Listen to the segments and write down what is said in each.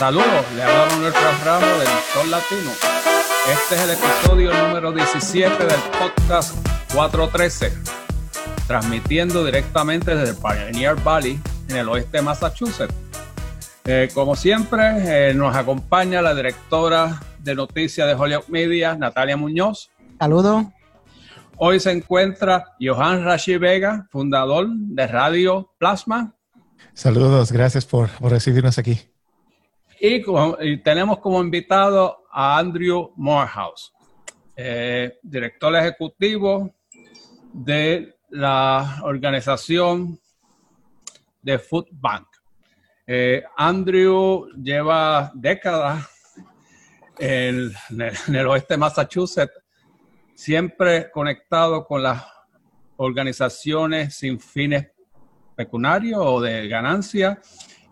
Saludos, le habla Manuel Ramos del Sol Latino. Este es el episodio número 17 del podcast 413, transmitiendo directamente desde Pioneer Valley, en el oeste de Massachusetts. Eh, como siempre, eh, nos acompaña la directora de noticias de Hollywood Media, Natalia Muñoz. Saludos. Hoy se encuentra Johan Rashi Vega, fundador de Radio Plasma. Saludos, gracias por, recibirnos aquí. Y, tenemos como invitado a Andrew Morehouse, eh, director ejecutivo de la organización de Food Bank. Eh, Andrew lleva décadas en, el oeste de Massachusetts siempre conectado con las organizaciones sin fines pecuniarios o de ganancia.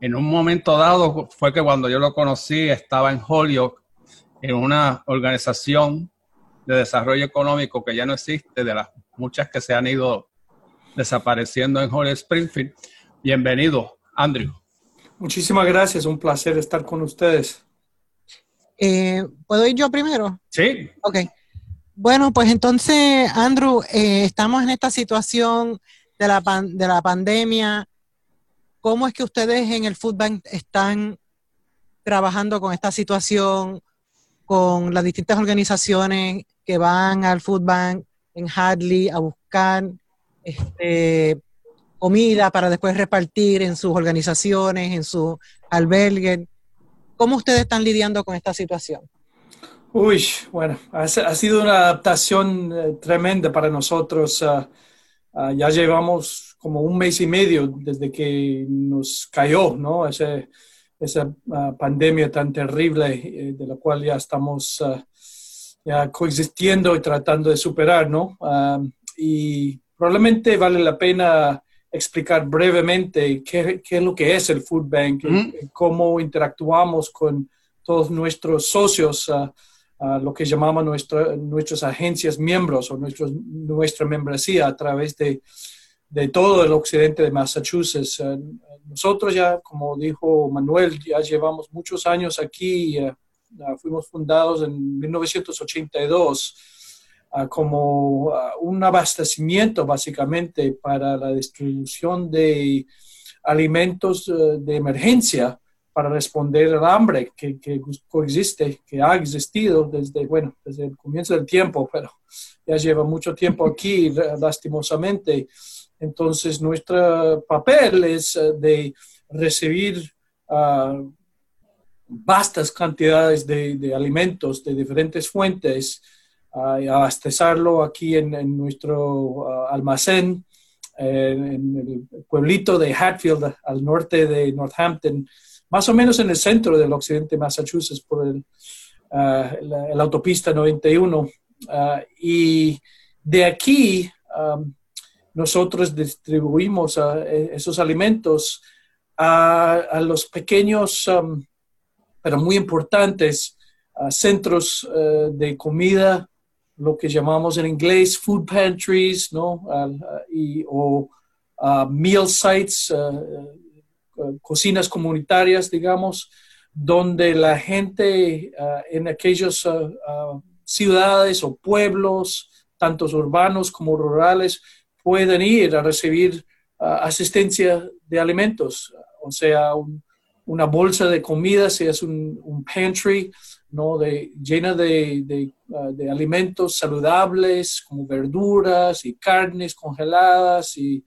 En un momento dado fue que cuando yo lo conocí estaba en Holyoke, en una organización de desarrollo económico que ya no existe, de las muchas que se han ido desapareciendo en Holyoke Springfield. Bienvenido, Andrew. Muchísimas gracias, un placer estar con ustedes. Eh, ¿Puedo ir yo primero? Sí. Ok. Bueno, pues entonces, Andrew, eh, estamos en esta situación de la, de la pandemia. ¿Cómo es que ustedes en el Food Bank están trabajando con esta situación, con las distintas organizaciones que van al Food Bank en Hadley a buscar este, comida para después repartir en sus organizaciones, en su albergue? ¿Cómo ustedes están lidiando con esta situación? Uy, bueno, ha, sido una adaptación eh, tremenda para nosotros. Ah, ah, ya llevamos como un mes y medio desde que nos cayó, ¿no? esa ah, pandemia tan terrible eh, de la cual ya estamos ya coexistiendo y tratando de superar, ¿no? y probablemente vale la pena explicar brevemente qué, qué, es lo que es el Food Bank, cómo interactuamos con todos nuestros socios lo que llamamos nuestra, nuestras agencias miembros o nuestros, nuestra membresía a través de, de, todo el occidente de Massachusetts. Eh, nosotros ya, como dijo Manuel, ya llevamos muchos años aquí, eh, fuimos fundados en 1982 ah, como ah, un abastecimiento básicamente para la distribución de alimentos eh, de emergencia para responder al hambre que, que, coexiste, que ha existido desde, bueno, desde el comienzo del tiempo, pero ya lleva mucho tiempo aquí, lastimosamente. Entonces, nuestro papel es eh, de recibir uh, vastas cantidades de, alimentos de diferentes fuentes uh, y abastecerlo aquí en, nuestro uh, almacén, en el pueblito de Hatfield, al norte de Northampton, más o menos en el centro del occidente de Massachusetts, por el, ah, la, autopista 91. Ah, y de aquí nosotros distribuimos e, esos alimentos a, los pequeños, pero muy importantes, centros eh, de comida, lo que llamamos en inglés food pantries, ¿no? y, o meal sites, eh, cocinas comunitarias, digamos, donde la gente en aquellas ciudades o pueblos, tantos urbanos como rurales, pueden ir a recibir asistencia de alimentos, o sea, una bolsa de comida, si es un, pantry, ¿no? de, llena de, de, alimentos saludables como verduras y carnes congeladas y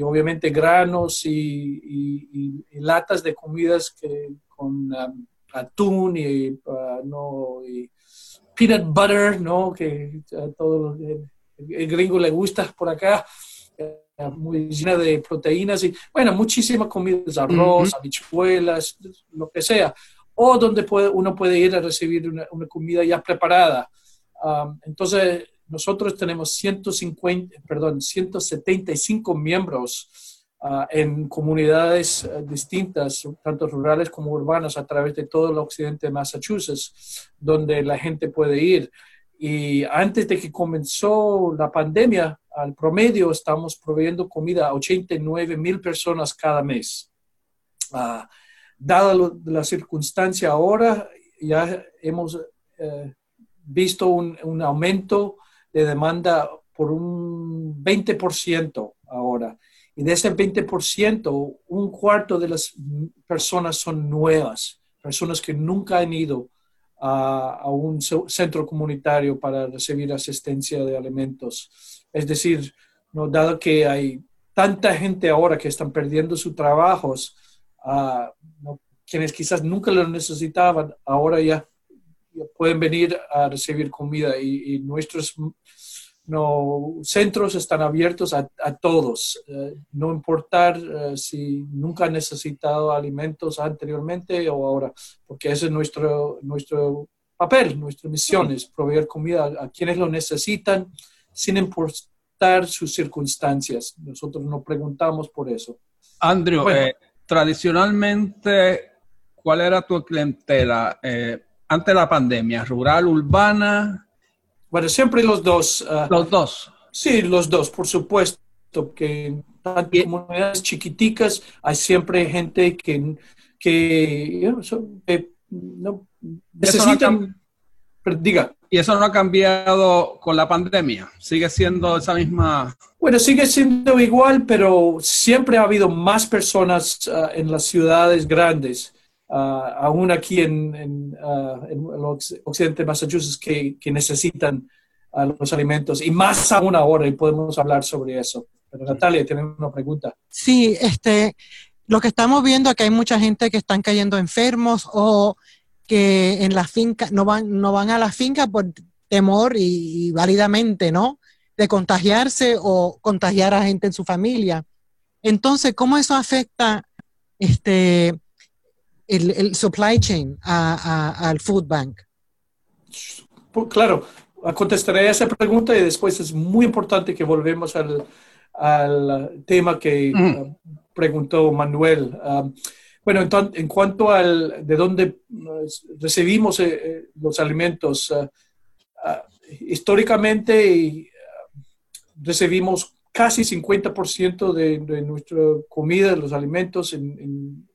obviamente granos y, latas de comidas que, con um, atún y, uh, no, peanut butter, ¿no? que a todo gringo le gusta por acá, eh, muy llena de proteínas y, bueno, muchísimas comidas, arroz, habichuelas, lo que sea. O donde puede, uno puede ir a recibir una, comida ya preparada. Um, entonces, nosotros tenemos 150, perdón, 175 miembros ah, en comunidades ah, distintas, tanto rurales como urbanas, a través de todo el occidente de Massachusetts, donde la gente puede ir. Y antes de que comenzó la pandemia, al promedio estamos proveyendo comida a 89 mil personas cada mes. Ah, dada la circunstancia ahora, ya hemos eh, visto un, un, aumento de demanda por un 20% ahora. Y de ese 20%, un cuarto de las personas son nuevas, personas que nunca han ido a, un centro comunitario para recibir asistencia de alimentos. Es decir, dado que hay tanta gente ahora que están perdiendo sus trabajos, uh, quienes quizás nunca lo necesitaban, ahora ya, pueden venir a recibir comida y, nuestros no, centros están abiertos a, todos, uh, no importar uh, si nunca han necesitado alimentos anteriormente o ahora, porque ese es nuestro, nuestro papel, nuestra misión es proveer comida a, a quienes lo necesitan sin importar sus circunstancias. Nosotros no preguntamos por eso. Andrew, eh, tradicionalmente, ¿cuál era tu clientela eh, ante la pandemia? ¿Rural, urbana? Bueno, siempre los dos. Ah, los dos. Sí, los dos, por supuesto, que en comunidades chiquiticas hay siempre gente que, que, no, necesitan... diga. ¿Y eso no ha cambiado con la pandemia? ¿Sigue siendo esa misma...? Bueno, sigue siendo igual, pero siempre ha habido más personas uh, en las ciudades grandes, uh, aún aquí en, en, uh, en, el occidente de Massachusetts, que, que necesitan los alimentos, y más aún ahora, y podemos hablar sobre eso. Pero Natalia, tiene una pregunta. Sí, este, lo que estamos viendo es que hay mucha gente que están cayendo enfermos o que en la finca no van, no van a la finca por temor y, válidamente, ¿no? De contagiarse o contagiar a gente en su familia. Entonces, ¿cómo eso afecta este, el, supply chain al food bank? Pues, claro, contestaré esa pregunta y después es muy importante que volvemos al, tema que uh, preguntó Manuel. Um, bueno, en cuanto al de dónde pues, recibimos eh, eh, los alimentos, ah, ah, históricamente recibimos casi 50% de, de, nuestra comida, los alimentos, en,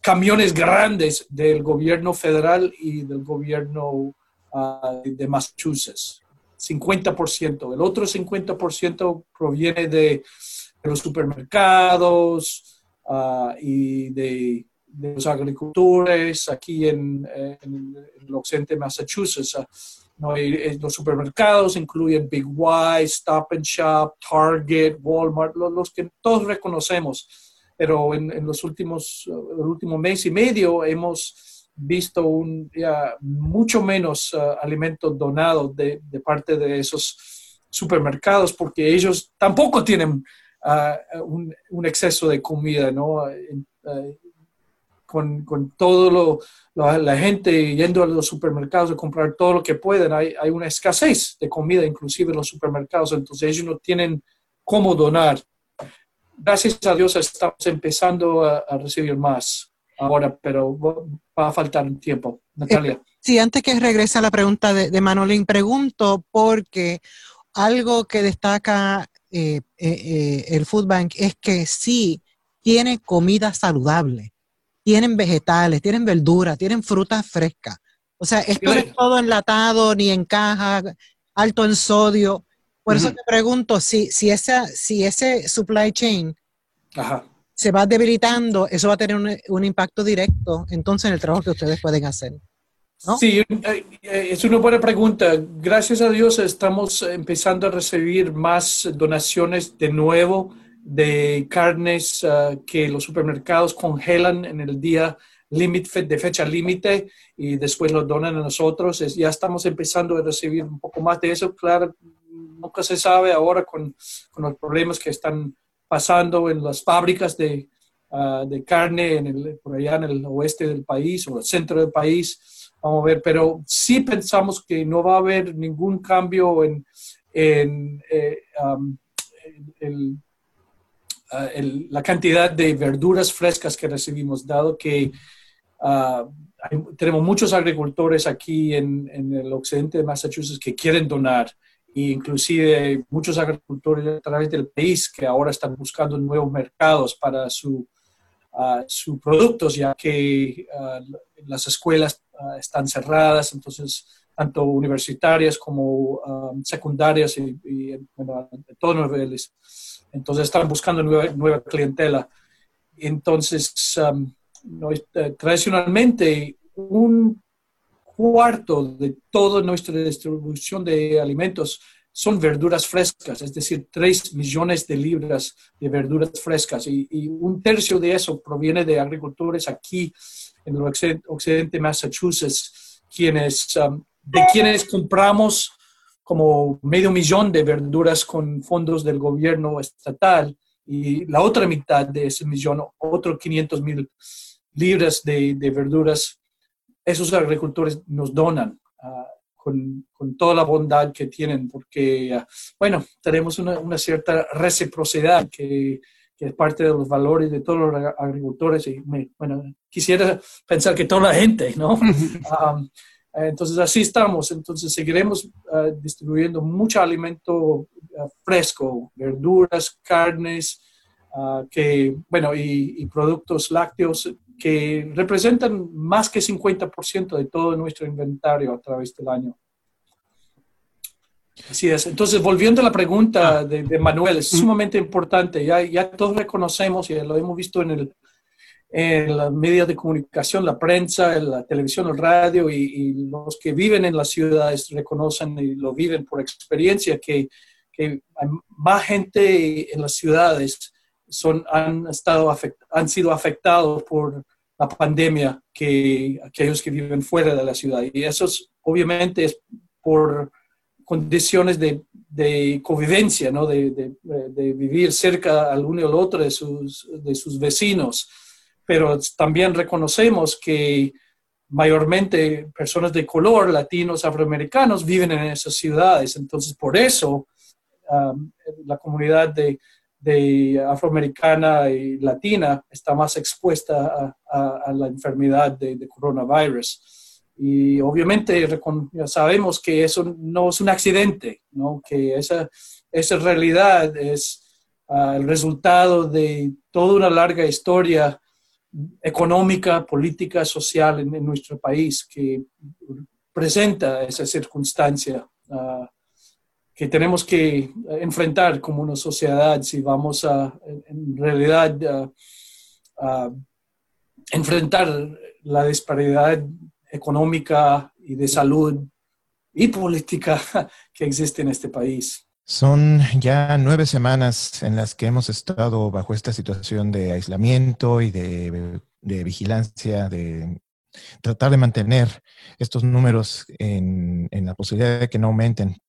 camiones grandes del gobierno federal y del gobierno ah, de Massachusetts. 50%. El otro 50% proviene de los supermercados, Ah, y de, los agricultores aquí en, en, el occidente de Massachusetts. Ah, ¿no? Eh, los supermercados incluyen Big Y, Stop and Shop, Target, Walmart, los, que todos reconocemos. Pero en, los últimos, el mes y medio hemos visto un, mucho menos uh, alimentos donados de, de, parte de esos supermercados porque ellos tampoco tienen un, un, exceso de comida, ¿no? Con, con, todo lo, la gente yendo a los supermercados a comprar todo lo que pueden, hay, hay, una escasez de comida inclusive en los supermercados, entonces ellos no tienen cómo donar. Gracias a Dios estamos empezando a, recibir más ahora, pero va a faltar un tiempo. Natalia. Eh, sí, antes que regrese a la pregunta de, de Manolín, pregunto porque algo que destaca eh, eh, eh, el Food Bank es que sí tiene comida saludable, tienen vegetales, tienen verduras, tienen frutas frescas. O sea, esto no es todo enlatado ni en caja, alto en sodio. Por eso te pregunto, si, si, esa, si ese supply chain se va debilitando, eso va a tener un, un impacto directo entonces en el trabajo que ustedes pueden hacer. Sí, eh, eh, es una buena pregunta. Gracias a Dios estamos empezando a recibir más donaciones de nuevo de carnes ah, que los supermercados congelan en el día límite de fecha límite y después lo donan a nosotros. ya estamos empezando a recibir un poco más de eso. Claro, nunca se sabe ahora con, con los problemas que están pasando en las fábricas de, ah, de carne en el, por allá en el oeste del país o el centro del país. Vamos a ver, pero sí pensamos que no va a haber ningún cambio en, en, um, uh, la cantidad de verduras frescas que recibimos, dado que uh, tenemos muchos agricultores aquí en, el occidente de Massachusetts que quieren donar, inclusive muchos agricultores a través del país que ahora están buscando nuevos mercados para su sus productos, ya que las escuelas están cerradas, entonces tanto universitarias como secundarias y, de todos los niveles. Entonces están buscando nueva, nueva clientela. Entonces, eh, tradicionalmente, un cuarto de toda nuestra distribución de alimentos son verduras frescas, es decir, 3 millones de libras de verduras frescas. Y, un tercio de eso proviene de agricultores aquí en el occidente, de Massachusetts, quienes, um, de quienes compramos como medio millón de verduras con fondos del gobierno estatal y la otra mitad de ese millón, otros 500 mil libras de, de verduras, esos agricultores nos donan. Uh, con, con, toda la bondad que tienen, porque, ah, bueno, tenemos una, una cierta reciprocidad que, que, es parte de los valores de todos los agricultores y, bueno, quisiera pensar que toda la gente, ¿no? Ah, entonces, así estamos. Entonces, seguiremos uh, distribuyendo mucho alimento fresco, verduras, carnes, que, bueno, y, y productos lácteos que representan más que 50% de todo nuestro inventario a través del año. Así es. Entonces, volviendo a la pregunta ah. de, Manuel, es sumamente importante. Ya, ya todos reconocemos, y lo hemos visto en, el, en los medios de comunicación, la prensa, la televisión, el radio, y, los que viven en las ciudades reconocen y lo viven por experiencia, que, que hay más gente en las ciudades son, han, estado han sido afectados por la pandemia que aquellos que viven fuera de la ciudad. Y eso es, obviamente es por condiciones de, de convivencia, ¿no? de, de, de, vivir cerca al uno y al otro de sus, de sus vecinos. Pero también reconocemos que mayormente personas de color, latinos, afroamericanos, viven en esas ciudades. Entonces, por eso um, la comunidad de, de afroamericana y latina está más expuesta a, la enfermedad de, coronavirus. Y obviamente sabemos que eso no es un accidente, ¿no? que esa, esa realidad es ah, el resultado de toda una larga historia económica, política, social en, nuestro país que presenta esa circunstancia. Uh, que tenemos que enfrentar como una sociedad si vamos a, en realidad, a, enfrentar la disparidad económica y de salud y política que existe en este país. Son ya nueve semanas en las que hemos estado bajo esta situación de aislamiento y de, de vigilancia, de tratar de mantener estos números en, en, la posibilidad de que no aumenten.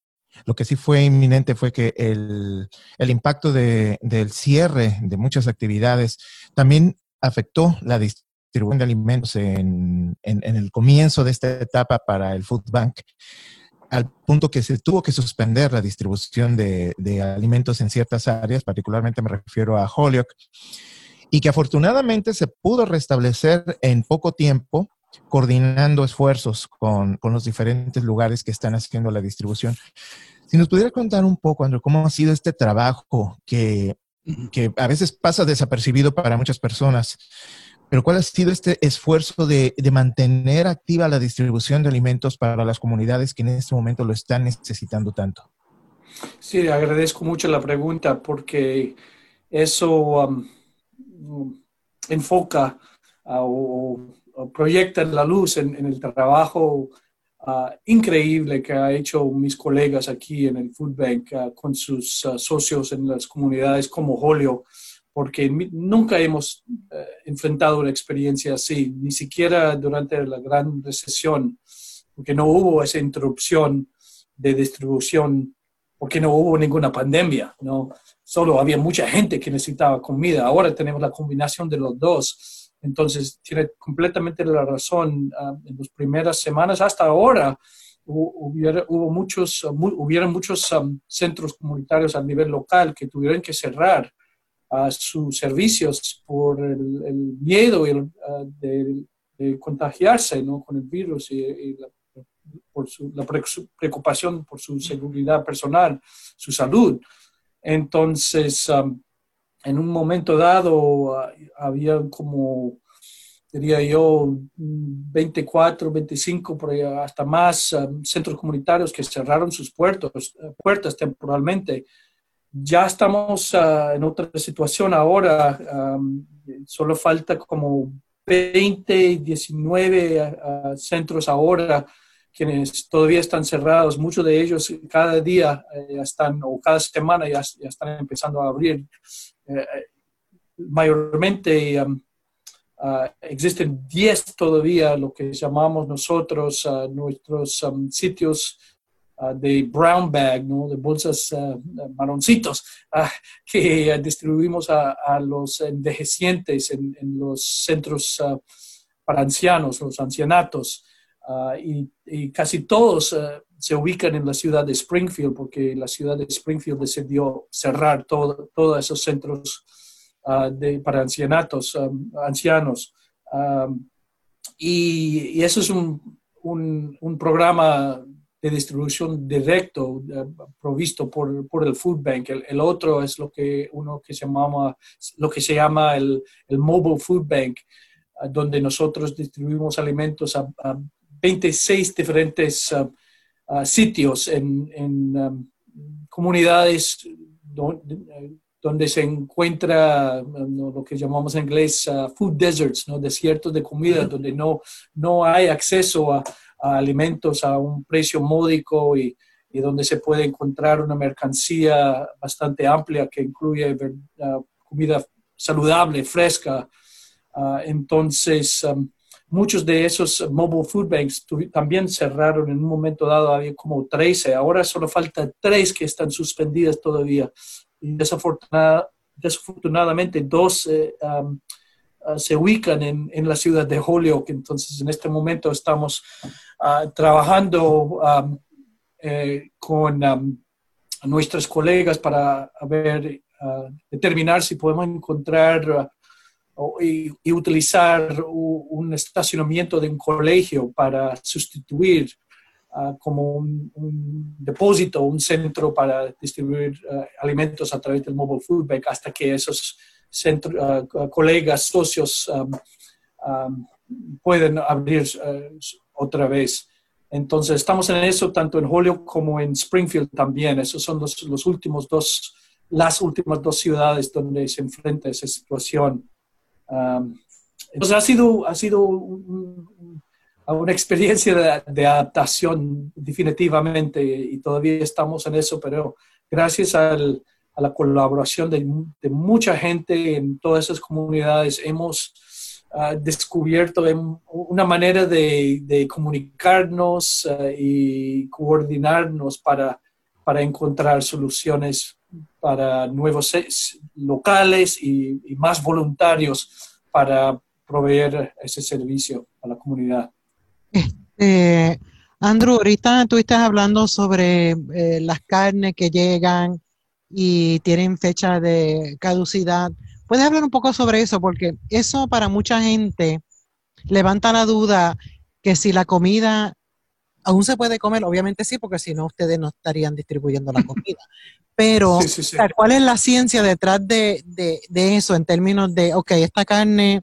Lo que sí fue inminente fue que el, el impacto de, del cierre de muchas actividades también afectó la distribución de alimentos en, en, en, el comienzo de esta etapa para el Food Bank, al punto que se tuvo que suspender la distribución de, de alimentos en ciertas áreas, particularmente me refiero a Holyoke, y que afortunadamente se pudo restablecer en poco tiempo coordinando esfuerzos con, con, los diferentes lugares que están haciendo la distribución. Si nos pudiera contar un poco, Andrew, cómo ha sido este trabajo que, que a veces pasa desapercibido para muchas personas, pero cuál ha sido este esfuerzo de, de, mantener activa la distribución de alimentos para las comunidades que en este momento lo están necesitando tanto. Sí, agradezco mucho la pregunta porque eso um, enfoca uh, proyecta la luz en, el trabajo ah, increíble que ha hecho mis colegas aquí en el Food Bank ah, con sus ah, socios en las comunidades como Julio, porque nunca hemos eh, enfrentado una experiencia así, ni siquiera durante la gran recesión, porque no hubo esa interrupción de distribución, porque no hubo ninguna pandemia, ¿no? Solo había mucha gente que necesitaba comida. Ahora tenemos la combinación de los dos entonces, tiene completamente la razón. Ah, en las primeras semanas, hasta ahora, hubo muchos, hubieron muchos um, centros comunitarios a nivel local que tuvieron que cerrar uh, sus servicios por el, miedo uh, de, contagiarse ¿no? con el virus y, por su, la preocupación por su seguridad personal, su salud. Entonces, um, en un momento dado ah, había como, diría yo, 24, 25, hasta más centros comunitarios que cerraron sus puertos, puertas temporalmente. Ya estamos en otra situación ahora, solo falta como 20, 19 centros ahora quienes todavía están cerrados, muchos de ellos cada día eh, están, o cada semana ya, están empezando a abrir. Eh, mayormente um, ah, existen 10 todavía, lo que llamamos nosotros uh, nuestros um, sitios uh, de brown bag, ¿no? de bolsas marroncitos, que distribuimos a, los envejecientes en, los centros para ancianos, los ancianatos. Ah, y, casi todos ah, se ubican en la ciudad de Springfield porque la ciudad de Springfield decidió cerrar todo, todos esos centros ah, de, para ancianatos, ancianos. Y, eso es un, un, programa de distribución directo provisto por, por, el Food Bank. El, otro es lo que uno que se llama, lo que se llama el, el Mobile Food Bank, donde nosotros distribuimos alimentos a, a 26 diferentes uh, uh, sitios en, um, comunidades donde, se encuentra um, lo que llamamos en inglés uh, food deserts, ¿no? desiertos de comida, donde no, no hay acceso a, alimentos a un precio módico y, donde se puede encontrar una mercancía bastante amplia que incluye comida saludable, fresca. entonces, um, Muchos de esos mobile food banks también cerraron en un momento dado, había como 13, ahora solo falta tres que están suspendidas todavía. Y desafortunadamente dos eh, uh, se ubican en, en, la ciudad de Holyoke, entonces en este momento estamos uh, trabajando eh, con nuestros colegas para ver, uh, determinar si podemos encontrar y, utilizar un, estacionamiento de un colegio para sustituir ah, como un, depósito, un centro para distribuir ah, alimentos a través del Mobile Food Bank hasta que esos centros, ah, colegas, socios pueden abrir otra vez. Entonces, estamos en eso tanto en Holyoke como en Springfield también. Esos son los últimos dos, las últimas dos ciudades donde se enfrenta esa situación entonces ha sido, ha sido una experiencia de, adaptación definitivamente y todavía estamos en eso, pero gracias a la colaboración de, mucha gente en todas esas comunidades hemos ah, descubierto una manera de, comunicarnos ah, y coordinarnos para, para encontrar soluciones para nuevos locales y, más voluntarios para proveer ese servicio a la comunidad. Este, Andrew, ahorita tú estás hablando sobre eh, las carnes que llegan y tienen fecha de caducidad. ¿Puedes hablar un poco sobre eso? Porque eso para mucha gente levanta la duda que si la comida aún se puede comer, obviamente sí, porque si no ustedes no estarían distribuyendo la comida. Pero, ¿cuál es la ciencia detrás de, eso en términos de, ok, esta carne,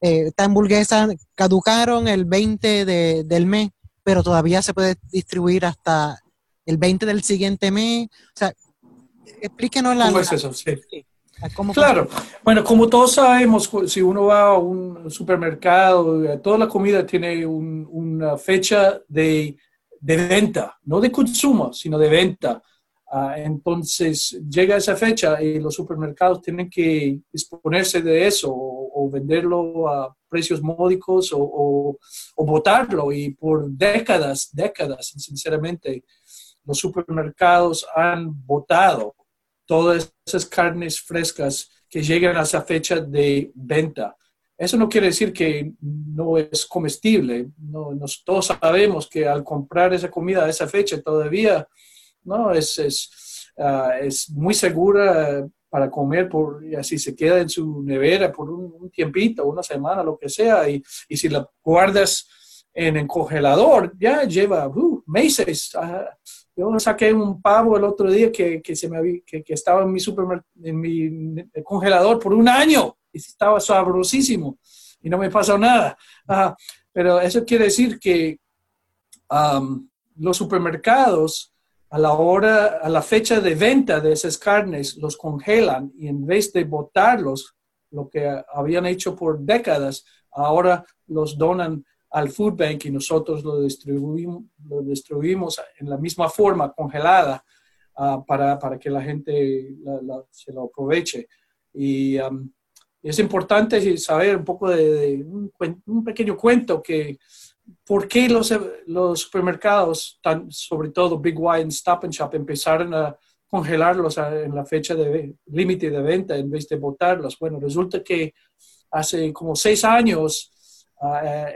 eh, esta hamburguesa caducaron el 20 del mes, pero todavía se puede distribuir hasta el 20 del siguiente mes? O sea, explíquenos la... ¿Cómo es eso? Sí. Claro, bueno, como todos sabemos, si uno va a un supermercado, toda la comida tiene una fecha de, de, venta, no de consumo, sino de venta. Ah, entonces llega esa fecha y los supermercados tienen que disponerse de eso o, venderlo a precios módicos o, o, o, botarlo. Y por décadas, décadas, sinceramente, los supermercados han botado todas esas carnes frescas que llegan a esa fecha de venta. Eso no quiere decir que no es comestible. No, todos sabemos que al comprar esa comida a esa fecha todavía ¿no? Es, es, ah, es muy segura para comer por, y así se queda en su nevera por un, tiempito, una semana, lo que sea, y, y, si la guardas en el congelador, ya lleva uh, meses, ah, yo saqué un pavo el otro día que, que estaba en mi, en mi congelador por un año. Y estaba sabrosísimo. Y no me pasó nada. pero eso quiere decir que los supermercados a la hora, a la fecha de venta de esas carnes, los congelan y en vez de botarlos, lo que habían hecho por décadas, ahora los donan al food bank y nosotros lo distribuimos, lo distribuimos en la misma forma, congelada, ah, para, para, que la gente se lo aproveche. Y es importante saber un poco de, un, pequeño cuento que por qué los, los supermercados, tan, sobre todo Big Y y Stop and Shop, empezaron a congelarlos en la fecha de límite de venta en vez de botarlos. Bueno, resulta que hace como seis años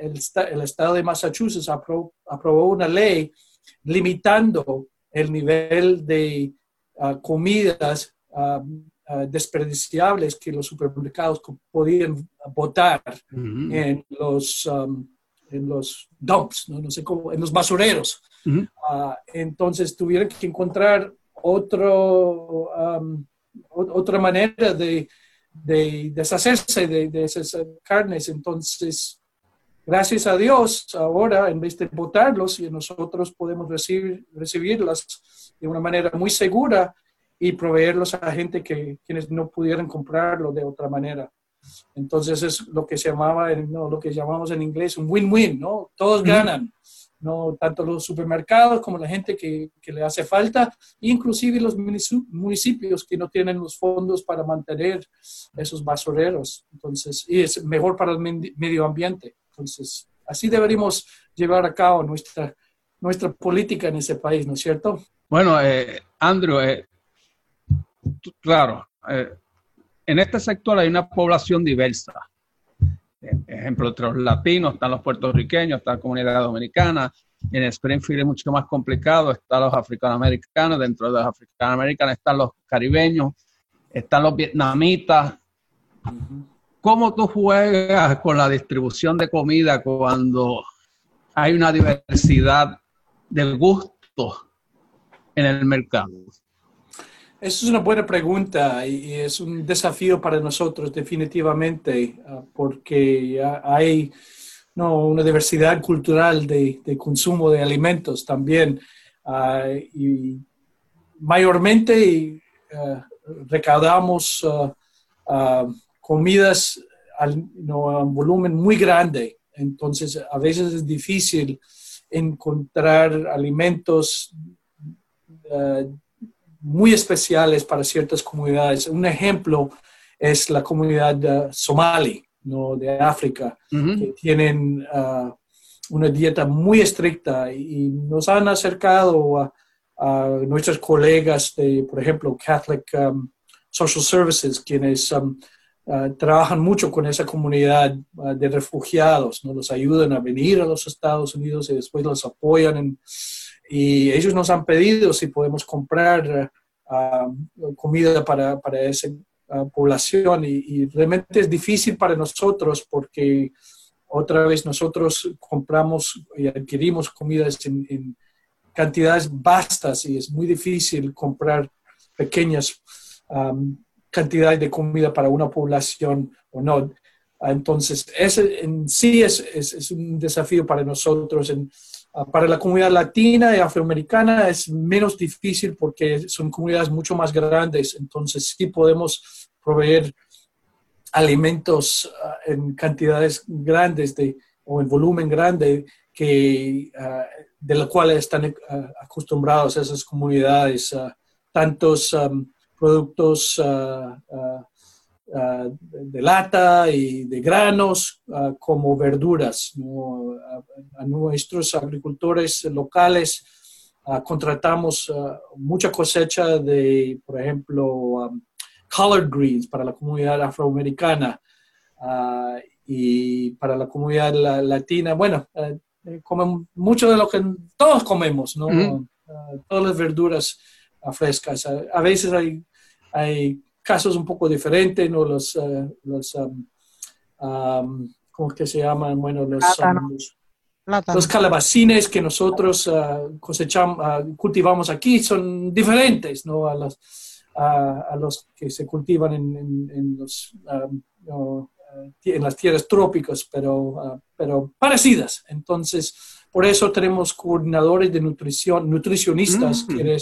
el, el, estado de Massachusetts aprobó, una ley limitando el nivel de uh, comidas uh, uh, desperdiciables que los supermercados podían botar en los um, en los dumps, no, no sé cómo, en los basureros. entonces tuvieron que encontrar otro, um, otra manera de, de deshacerse de, de, esas carnes. Entonces, gracias a Dios, ahora en vez de botarlos, y nosotros podemos recibir, recibirlas de una manera muy segura y proveerlos a gente que quienes no pudieran comprarlo de otra manera. Entonces es lo que se llamaba, no, lo que llamamos en inglés un win-win, ¿no? Todos ganan no tanto los supermercados como la gente que, que, le hace falta, inclusive los municipios que no tienen los fondos para mantener esos basureros. Entonces, y es mejor para el medio ambiente. Entonces, así deberíamos llevar a cabo nuestra, nuestra política en ese país, ¿no es cierto? Bueno, eh, Andrew, eh, claro, eh, en este sector hay una población diversa ejemplo, entre los latinos están los puertorriqueños, está la comunidad dominicana. En Springfield es mucho más complicado, están los africanoamericanos, dentro de los africanoamericanos están los caribeños, están los vietnamitas. ¿Cómo tú juegas con la distribución de comida cuando hay una diversidad de gustos en el mercado? Esa es una buena pregunta y es un desafío para nosotros definitivamente ah, porque hay no, una diversidad cultural de, consumo de alimentos también ah, y mayormente ah, recaudamos comidas a un volumen muy grande. Entonces, a veces es difícil encontrar alimentos muy especiales para ciertas comunidades. Un ejemplo es la comunidad somali, ¿no? de África, que tienen uh, una dieta muy estricta y nos han acercado a, nuestros colegas de, por ejemplo, Catholic um, Social Services, quienes um, uh, trabajan mucho con esa comunidad uh, de refugiados, ¿no? los ayudan a venir a los Estados Unidos y después los apoyan y ellos nos han pedido si podemos comprar ah, comida para, para esa ah, población y, realmente es difícil para nosotros porque otra vez nosotros compramos y adquirimos comidas en, cantidades vastas y es muy difícil comprar pequeñas cantidades de comida para una población o no. Entonces, ese en sí es, es, un desafío para nosotros en Ah, para la comunidad latina y afroamericana es menos difícil porque son comunidades mucho más grandes, entonces sí podemos proveer alimentos ah, en cantidades grandes de, o en volumen grande que, uh, de los cuales están acostumbrados esas comunidades, tantos productos Ah, de lata y de granos como verduras. A, nuestros agricultores locales contratamos mucha cosecha de, por ejemplo, um, collard greens para la comunidad afroamericana y para la comunidad latina. Bueno, eh, comen mucho de lo que todos comemos, ¿no? todas las verduras frescas. A, veces hay, hay casos un poco diferentes, ¿no? Los, uh, los um, um, ¿cómo que se llaman? Bueno, los, um, Los calabacines que nosotros ah, cosechamos, ah, cultivamos aquí son diferentes ¿no? a, los, a, los que se cultivan en, en, los, en las tierras trópicas, pero, pero parecidas. Entonces, por eso tenemos coordinadores de nutrición, nutricionistas mm. que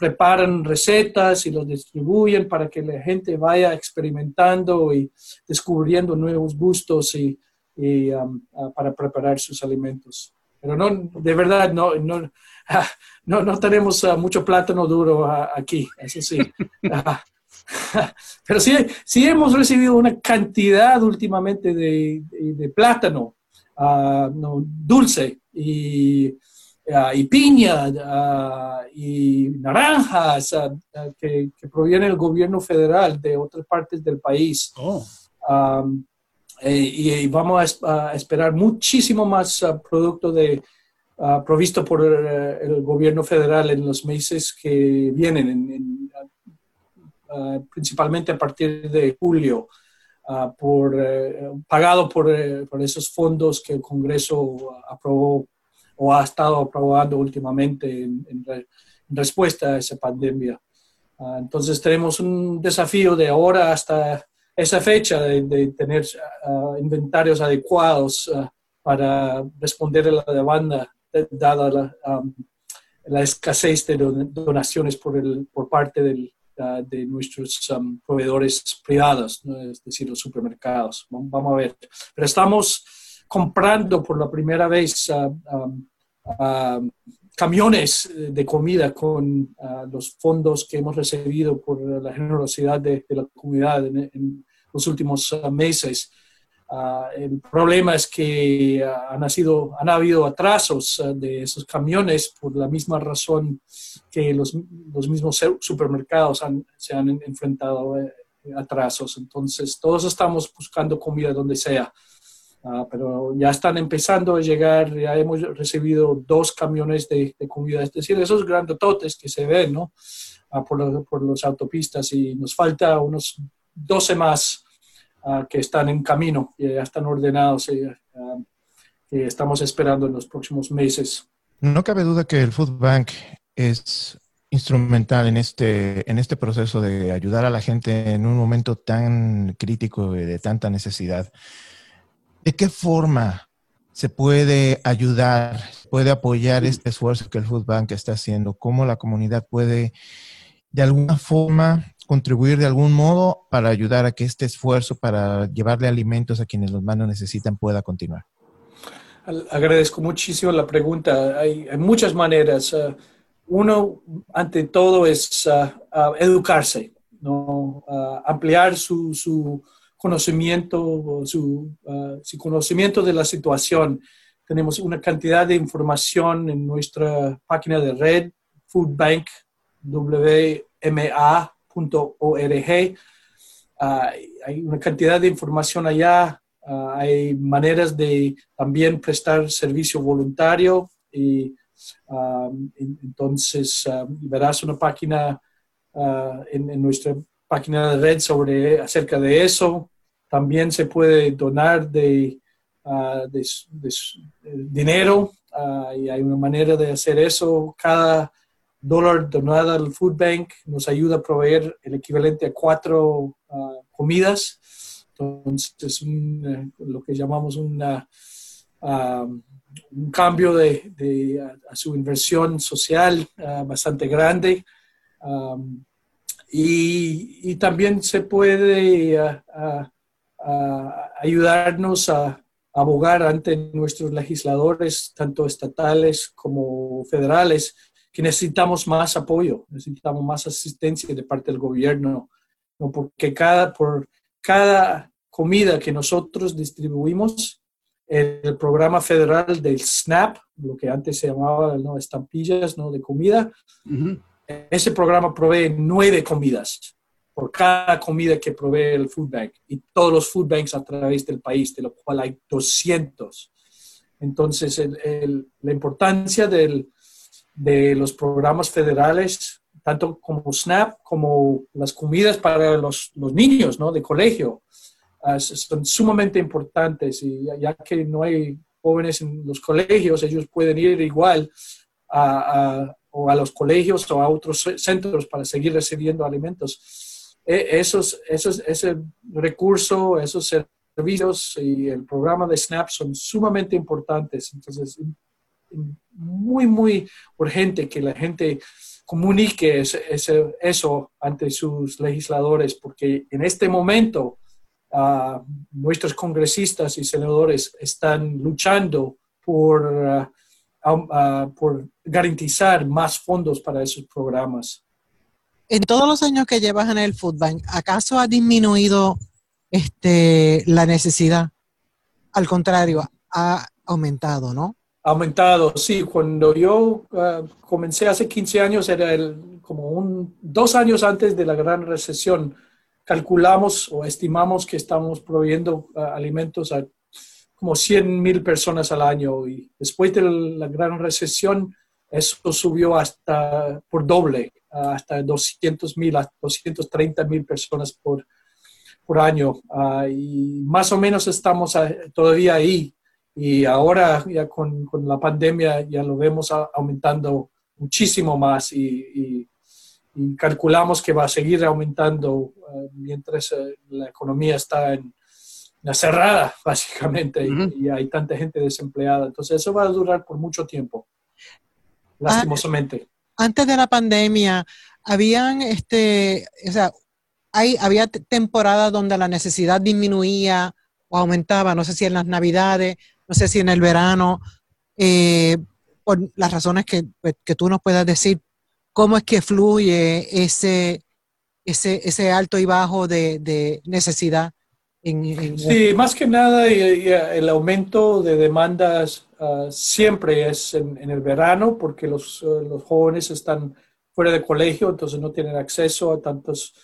preparan recetas y los distribuyen para que la gente vaya experimentando y descubriendo nuevos gustos y y, um, uh, para preparar sus alimentos. Pero no, de verdad, no, no, no, no tenemos uh, mucho plátano duro uh, aquí, eso sí. Pero sí, sí hemos recibido una cantidad últimamente de, de, plátano dulce y, y piña y naranjas que, que, proviene del gobierno federal de otras partes del país. Oh. Um, eh, y, vamos a, esperar muchísimo más producto de, provisto por eh, el gobierno federal en los meses que vienen, principalmente a partir de julio, por, pagado por, por, esos fondos que el Congreso aprobó o ha estado aprobando últimamente en respuesta a esa pandemia. entonces tenemos un desafío de ahora hasta esa fecha de, tener ah, inventarios adecuados ah, para responder a la demanda, dada la, la escasez de donaciones por, el, por parte del, de nuestros proveedores privados, es decir, los supermercados. Vamos a ver. Pero estamos comprando por la primera vez camiones de comida con los fondos que hemos recibido por la generosidad de, la comunidad en, los últimos uh, meses. Uh, el problema es que uh, han, sido, han habido atrasos de esos camiones por la misma razón que los, los mismos supermercados han, se han enfrentado eh, atrasos. Entonces, todos estamos buscando comida donde sea. Pero ya están empezando a llegar, ya hemos recibido dos camiones de, comida, es decir, esos grandototes que se ven ¿no? por, por las autopistas y nos falta unos 12 más ah, que están en camino, y ya están ordenados y ah, estamos esperando en los próximos meses. No cabe duda que el Food Bank es instrumental en este, en este proceso de ayudar a la gente en un momento tan crítico y de tanta necesidad. ¿De qué forma se puede ayudar, puede apoyar este esfuerzo que el Food Bank está haciendo? ¿Cómo la comunidad puede de alguna forma contribuir de algún modo para ayudar a que este esfuerzo para llevarle alimentos a quienes los más lo necesitan pueda continuar? Agradezco muchísimo la pregunta. Hay, muchas maneras. Uh, uno, ante todo, es uh, educarse, ¿no? ampliar su conocimiento, su, su, conocimiento de la situación. Tenemos una cantidad de información en nuestra página de red, Food Bank, WMA org. Ah, hay una cantidad de información allá. Ah, hay maneras de también prestar servicio voluntario y ah, entonces verás una página en, nuestra página de red sobre acerca de eso. También se puede donar de, de dinero y hay una manera de hacer eso. Cada dólar donado al Food Bank nos ayuda a proveer el equivalente a cuatro ah, comidas. Entonces, es eh, lo que llamamos una, un cambio de, a, su inversión social bastante grande. Y, y, también se puede ayudarnos a abogar ante nuestros legisladores, tanto estatales como federales, que necesitamos más apoyo, necesitamos más asistencia de parte del gobierno, ¿no? porque cada, por cada comida que nosotros distribuimos, el programa federal del SNAP, lo que antes se llamaba ¿no? estampillas ¿no? de comida, ese programa provee nueve comidas por cada comida que provee el Food Bank y todos los food banks a través del país, de lo cual hay 200. Entonces, la importancia del, de los programas federales, tanto como SNAP como las comidas para los, los niños ¿no? de colegio, ah, son sumamente importantes y ya, que no hay jóvenes en los colegios, ellos pueden ir igual a, o a los colegios o a otros centros para seguir recibiendo alimentos. E, esos, esos, ese recurso, esos servicios y el programa de SNAP son sumamente importantes. Entonces, muy, muy urgente que la gente comunique ese, eso ante sus legisladores, porque en este momento uh, nuestros congresistas y senadores están luchando por, uh, por garantizar más fondos para esos programas. En todos los años que llevas en el Food Bank, ¿acaso ha disminuido este, la necesidad? Al contrario, ha aumentado, ¿no? aumentado, sí. Cuando yo ah, comencé hace 15 años, era el, como un, dos años antes de la gran recesión, calculamos o estimamos que estamos proveyendo ah, alimentos a como 100 mil personas al año y después de la gran recesión eso subió hasta por doble, hasta 200 mil, 230 mil personas por, por año. Ah, y más o menos estamos todavía ahí y ahora ya con, con, la pandemia ya lo vemos aumentando muchísimo más y, calculamos que va a seguir aumentando mientras eh, la economía está en, la cerrada, básicamente, y, hay tanta gente desempleada. Entonces eso va a durar por mucho tiempo, lastimosamente. Antes de la pandemia, habían, este, o sea, hay, había temporadas donde la necesidad disminuía o aumentaba, no sé si en las navidades, no sé si en el verano, eh, por las razones pues, que, tú nos puedas decir, cómo es que fluye ese, ese, ese alto y bajo de, necesidad. En, sí, más que nada el aumento de demandas ah, siempre es en, el verano porque los, eh, los jóvenes están fuera de colegio, entonces no tienen acceso a tantos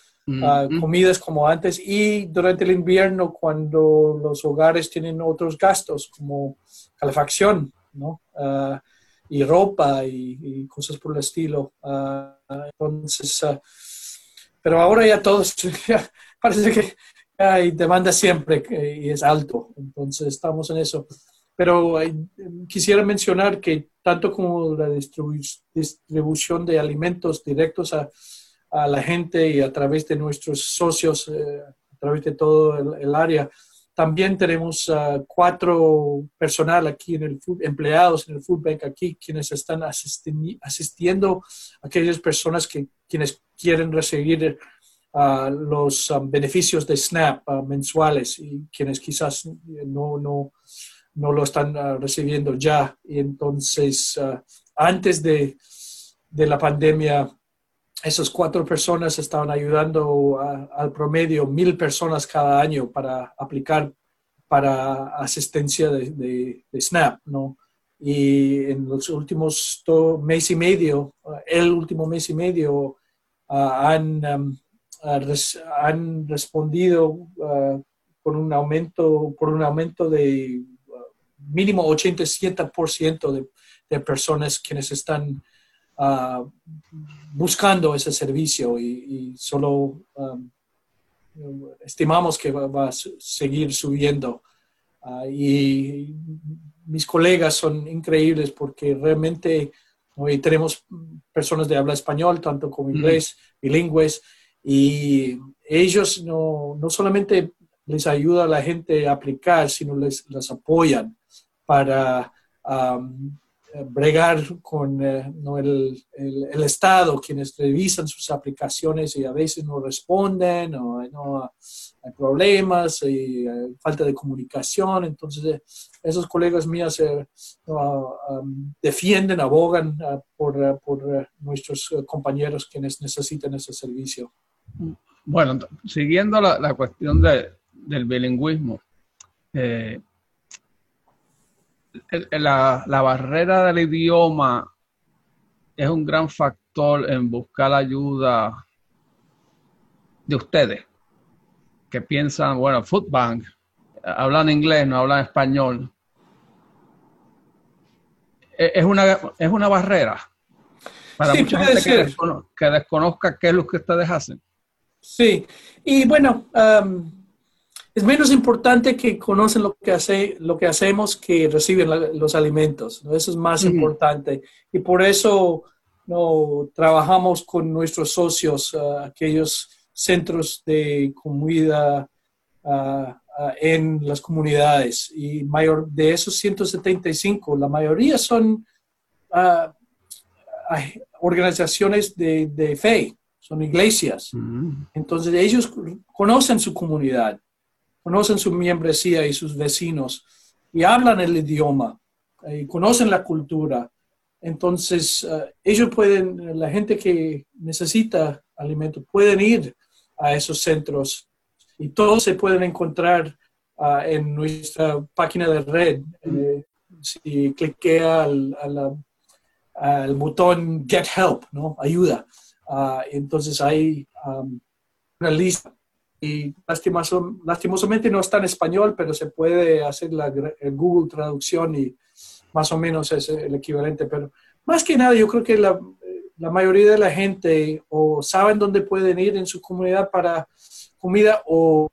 comidas como antes y durante el invierno cuando los hogares tienen otros gastos como calefacción, ¿no? Ah, y ropa y, cosas por el estilo. Ah, entonces, ah, pero ahora ya todos, parece que hay demanda siempre y es alto, entonces estamos en eso. Pero quisiera mencionar que tanto como la distribución de alimentos directos a, la gente y a través de nuestros socios, eh, a través de todo el, área. También tenemos uh, cuatro personal aquí en el empleados en el Food Bank aquí, quienes están asistiendo a aquellas personas que quienes quieren recibir uh, los um, beneficios de SNAP uh, mensuales y quienes quizás no, no, no lo están recibiendo ya. Y entonces, antes de, de la pandemia, esas cuatro personas estaban ayudando al promedio mil personas cada año para aplicar para asistencia de, SNAP, ¿no? Y en los últimos mes y medio, el último mes y medio, han, um, han respondido uh, con un aumento, por un aumento de uh, mínimo 87% de, de personas quienes están Ah, buscando ese servicio y, solo um, estimamos que va, a seguir subiendo. Ah, y mis colegas son increíbles porque realmente hoy tenemos personas de habla español, tanto como inglés, bilingües, y ellos no, no, solamente les ayuda a la gente a aplicar, sino les, les apoyan para um, bregar con eh, el, el, Estado, quienes revisan sus aplicaciones y a veces no responden o no hay problemas y eh, falta de comunicación. Entonces, eh, esos colegas míos um, defienden, abogan por, por nuestros compañeros quienes necesitan ese servicio. Bueno, siguiendo la, la cuestión de, del bilingüismo, la, la barrera del idioma es un gran factor en buscar ayuda de ustedes que piensan, bueno, Foodbank, hablan inglés, no hablan español. E, es una, es una barrera para mucha gente que, desconozca qué es lo que ustedes hacen. Sí, y bueno, um, es menos importante que conocen lo que, hace, lo que hacemos que reciben los alimentos. Eso es más importante. Y por eso no, trabajamos con nuestros socios, uh, aquellos centros de comida uh, uh, en las comunidades. Y mayor, de esos 175, la mayoría son organizaciones de, de, fe, son iglesias. Entonces ellos conocen su comunidad, conocen su membresía y sus vecinos y hablan el idioma y conocen la cultura. Entonces, eh, ellos pueden, la gente que necesita alimento, pueden ir a esos centros y todos se pueden encontrar ah, en nuestra página de red. Eh, si cliquea al, al, botón Get Help, ¿no? Ayuda. Ah, entonces hay una lista y lastimosamente no está en español, pero se puede hacer la Google traducción y más o menos es el equivalente, pero más que nada yo creo que la, la mayoría de la gente o saben dónde pueden ir en su comunidad para comida o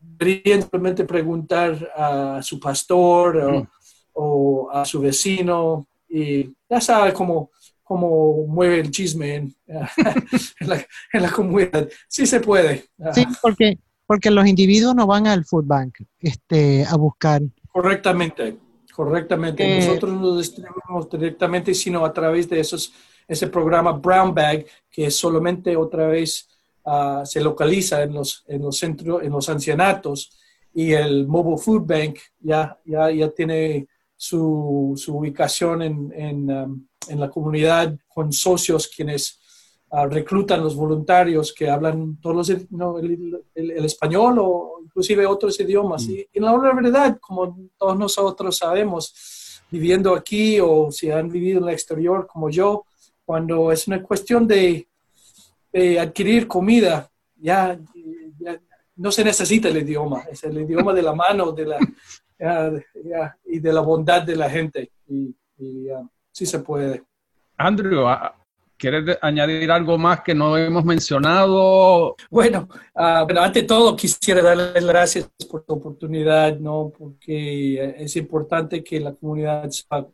deberían simplemente preguntar a su pastor o, a su vecino y ya sabe cómo, cómo mueve el chisme en, en, la, comunidad. Sí se puede. Sí, porque, porque los individuos no van al food bank este, a buscar. Correctamente. Correctamente. Eh, Nosotros no distribuimos directamente, sino a través de esos, ese programa Brown Bag, que solamente otra vez ah, se localiza en los, en los centros, en los ancianatos. Y el Mobile Food Bank ya, ya, ya tiene su, su ubicación en, en, um, en, la comunidad con socios quienes uh, reclutan los voluntarios que hablan todos los, no, el, el, español o inclusive otros idiomas. Mm. Y en la verdad, como todos nosotros sabemos, viviendo aquí o si han vivido en el exterior como yo, cuando es una cuestión de, de adquirir comida, ya, ya, no se necesita el idioma, es el idioma de la mano, de la, y de la bondad de la gente. Y, y sí se puede. Andrew, ah, ¿Quieres añadir algo más que no hemos mencionado? Bueno, uh, bueno, ante todo quisiera darles gracias por la oportunidad, ¿no? Porque es importante que la comunidad sepa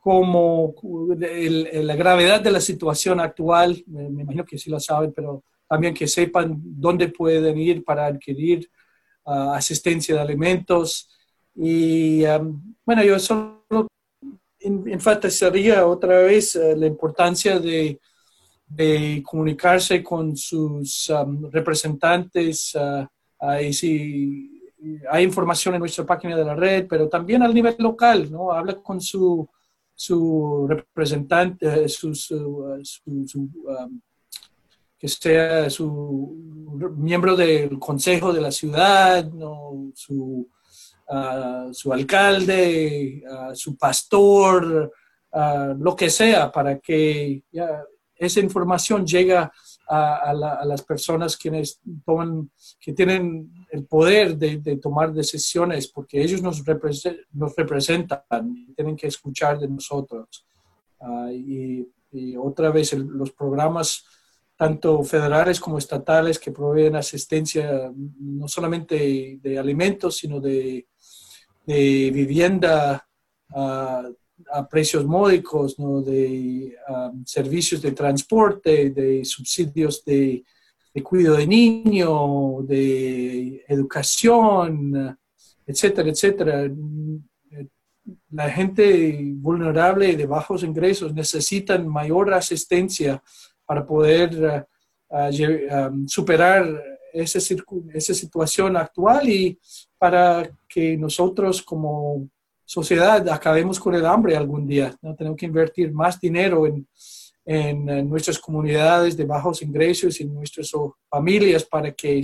cómo la gravedad de la situación actual, me, imagino que sí lo saben, pero también que sepan dónde pueden ir para adquirir uh, asistencia de alimentos. Y um, bueno, yo solo enfatizaría otra vez uh, la importancia de, de, comunicarse con sus um, representantes. Uh, ahí sí, hay información en nuestra página de la red, pero también al nivel local, ¿no? Habla con su, su representante, su, su, su um, que sea su miembro del consejo de la ciudad, su su alcalde, su pastor, lo que sea, para que esa información llegue a, las personas quienes toman, que tienen el poder de, tomar decisiones, porque ellos nos, nos, representan y tienen que escuchar de nosotros. Ah, y, otra vez los programas tanto federales como estatales que proveen asistencia no solamente de alimentos, sino de vivienda a precios módicos, ¿no? de servicios de transporte, de subsidios de, de cuidado de niño, de educación, etcétera, etcétera. La gente vulnerable de bajos ingresos necesitan mayor asistencia para poder superar esa, esa situación actual y para que nosotros como sociedad acabemos con el hambre algún día. ¿no? Tenemos que invertir más dinero en, en, nuestras comunidades de bajos ingresos y en nuestras familias para que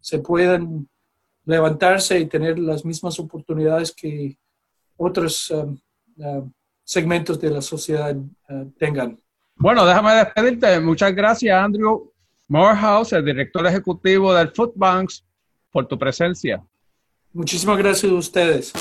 se puedan levantarse y tener las mismas oportunidades que otros uh, segmentos de la sociedad uh, tengan. Bueno, déjame despedirte. Muchas gracias, Andrew Morehouse, el director ejecutivo del Food Banks, por tu presencia. Muchísimas gracias a ustedes.